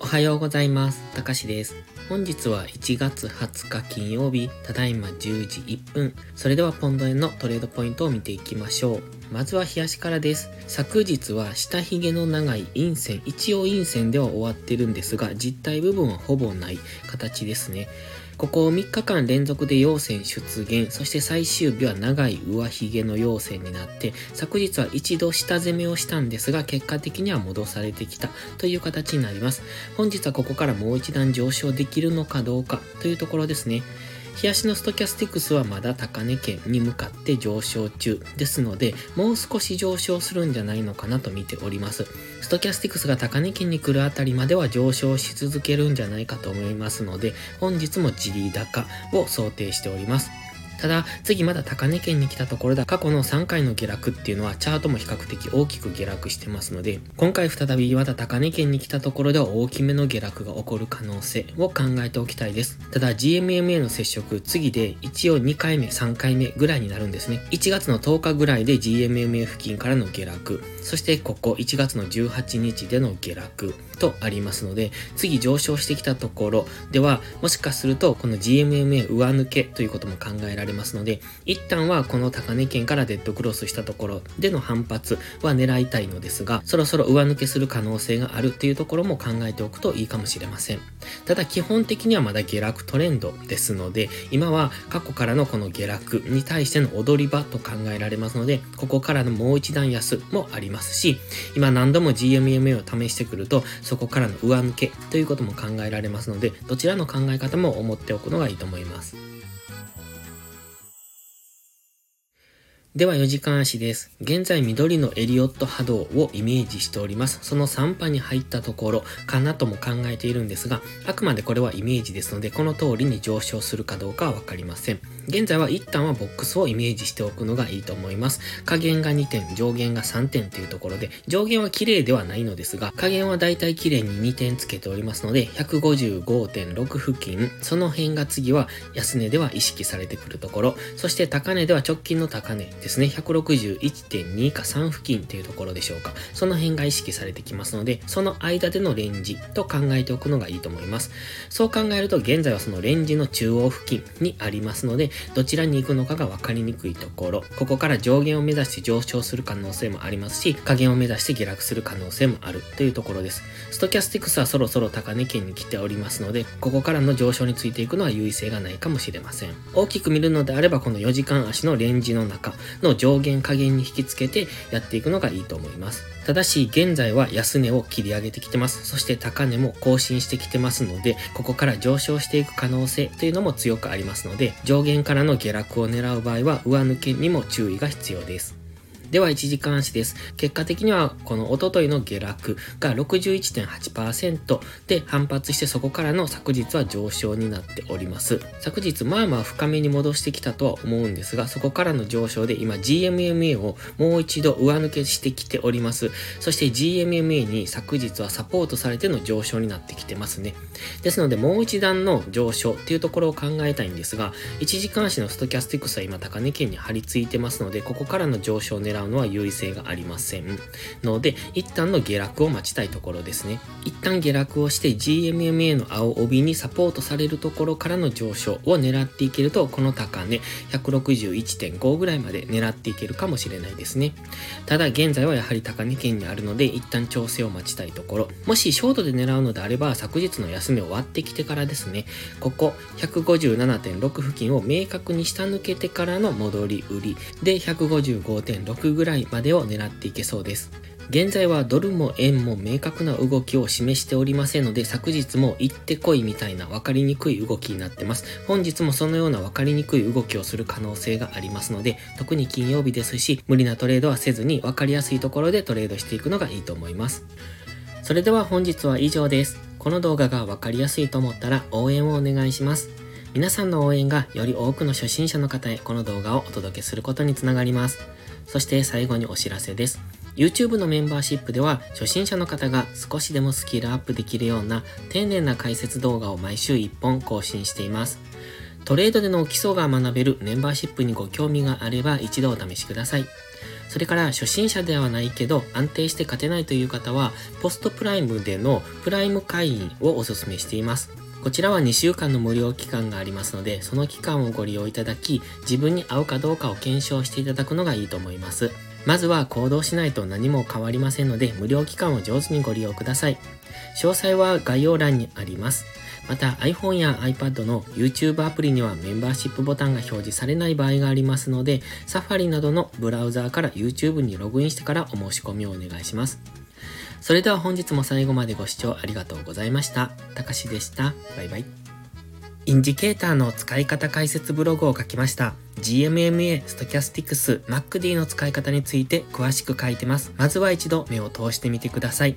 おはようございます。たかしです。本日は1月20日金曜日、ただいま10時1分。それではポンド円のトレードポイントを見ていきましょう。まずは冷やしからです。昨日は下髭の長い陰線、一応陰線では終わってるんですが、実体部分はほぼない形ですね。ここ3日間連続で陽線出現、そして最終日は長い上髭の陽線になって、昨日は一度下攻めをしたんですが、結果的には戻されてきたという形になります。本日はここからもう一段上昇できるのかどうかというところですね。冷やしのストキャスティクスはまだ高値圏に向かって上昇中ですので、もう少し上昇するんじゃないのかなと見ております。ストキャスティクスが高値圏に来るあたりまでは上昇し続けるんじゃないかと思いますので、本日も地利高を想定しております。ただ、次まだ高値圏に来たところだ。過去の3回の下落っていうのはチャートも比較的大きく下落してますので、今回再びまた高値圏に来たところでは大きめの下落が起こる可能性を考えておきたいです。ただ、GMMA の接触、次で一応2回目、3回目ぐらいになるんですね。1月の10日ぐらいで GMMA 付近からの下落、そしてここ1月の18日での下落とありますので、次上昇してきたところでは、もしかするとこの GMMA 上抜けということも考えられますので、一旦はこの高値圏からデッドクロスしたところでの反発は狙いたいのですが、そろそろ上抜けする可能性があるというところも考えておくといいかもしれません。ただ基本的にはまだ下落トレンドですので、今は過去からのこの下落に対しての踊り場と考えられますので、ここからのもう一段安もありますし、今何度も GMMA を試してくると、そこからの上抜けということも考えられますので、どちらの考え方も思っておくのがいいと思います。では4時間足です。現在緑のエリオット波動をイメージしております。その3波に入ったところかなとも考えているんですが、あくまでこれはイメージですので、この通りに上昇するかどうかはわかりません。現在は一旦はボックスをイメージしておくのがいいと思います。下限が2点、上限が3点というところで、上限は綺麗ではないのですが、下限はだいたい綺麗に2点つけておりますので、155.6付近、その辺が次は安値では意識されてくるところ、そして高値では直近の高値ですね、161.2か3付近というところでしょうか。その辺が意識されてきますので、その間でのレンジと考えておくのがいいと思います。そう考えると、現在はそのレンジの中央付近にありますので、どちらに行くのかが分かりにくいところ、ここから上限を目指して上昇する可能性もありますし、下限を目指して下落する可能性もあるというところです。ストキャスティクスはそろそろ高値圏に来ておりますので、ここからの上昇についていくのは優位性がないかもしれません。大きく見るのであれば、この4時間足のレンジの中の上限下限に引きつけてやっていくのがいいと思います。ただし、現在は安値を切り上げてきてます。そして高値も更新してきてますので、ここから上昇していく可能性というのも強くありますので、上限からの下落を狙う場合は上抜けにも注意が必要です。では1時間足です。結果的にはこの一昨日の下落が61.8%で反発してそこからの昨日は上昇になっております。昨日まあまあ深めに戻してきたとは思うんですが、そこからの上昇で今 GMMA をもう一度上抜けしてきております。そして GMMA に昨日はサポートされての上昇になってきてますね。ですのでもう一段の上昇っていうところを考えたいんですが、1時間足のストキャスティクスは今高値圏に張り付いてますので、ここからの上昇を狙うのは優位性がありません。ので、一旦の下落を待ちたいところですね。一旦下落をして GMMA の青帯にサポートされるところからの上昇を狙っていけると、この高値161.5ぐらいまで狙っていけるかもしれないですね。ただ、現在はやはり高値圏にあるので、一旦調整を待ちたいところ。もしショートで狙うのであれば、昨日の安値を割ってきてからですね、ここ157.6付近を明確に下抜けてからの戻り売りで155.6ぐらいまでを狙っていけそうです。現在はドルも円も明確な動きを示しておりませんので、昨日も行ってこいみたいな分かりにくい動きになってます。本日もそのような分かりにくい動きをする可能性がありますので、特に金曜日ですし、無理なトレードはせずに分かりやすいところでトレードしていくのがいいと思います。それでは本日は以上です。この動画が分かりやすいと思ったら応援をお願いします。皆さんの応援がより多くの初心者の方へこの動画をお届けすることにつながります。そして最後にお知らせです。YouTube のメンバーシップでは初心者の方が少しでもスキルアップできるような丁寧な解説動画を毎週1本更新しています。トレードでの基礎が学べるメンバーシップにご興味があれば一度お試しください。それから初心者ではないけど安定して勝てないという方は、ポストプライムでのプライム会員をお勧めしています。こちらは2週間の無料期間がありますので、その期間をご利用いただき、自分に合うかどうかを検証していただくのがいいと思います。まずは行動しないと何も変わりませんので、無料期間を上手にご利用ください。詳細は概要欄にあります。また iPhone や iPad の YouTube アプリにはメンバーシップボタンが表示されない場合がありますので、Safari などのブラウザーから YouTube にログインしてからお申し込みをお願いします。それでは本日も最後までご視聴ありがとうございました。たかしでした。バイバイ。インジケーターの使い方解説ブログを書きました。GMMA、ストキャスティクス、 MACD の使い方について詳しく書いてます。まずは一度目を通してみてください。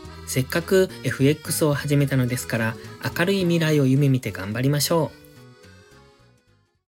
せっかく FX を始めたのですから、明るい未来を夢見て頑張りましょう。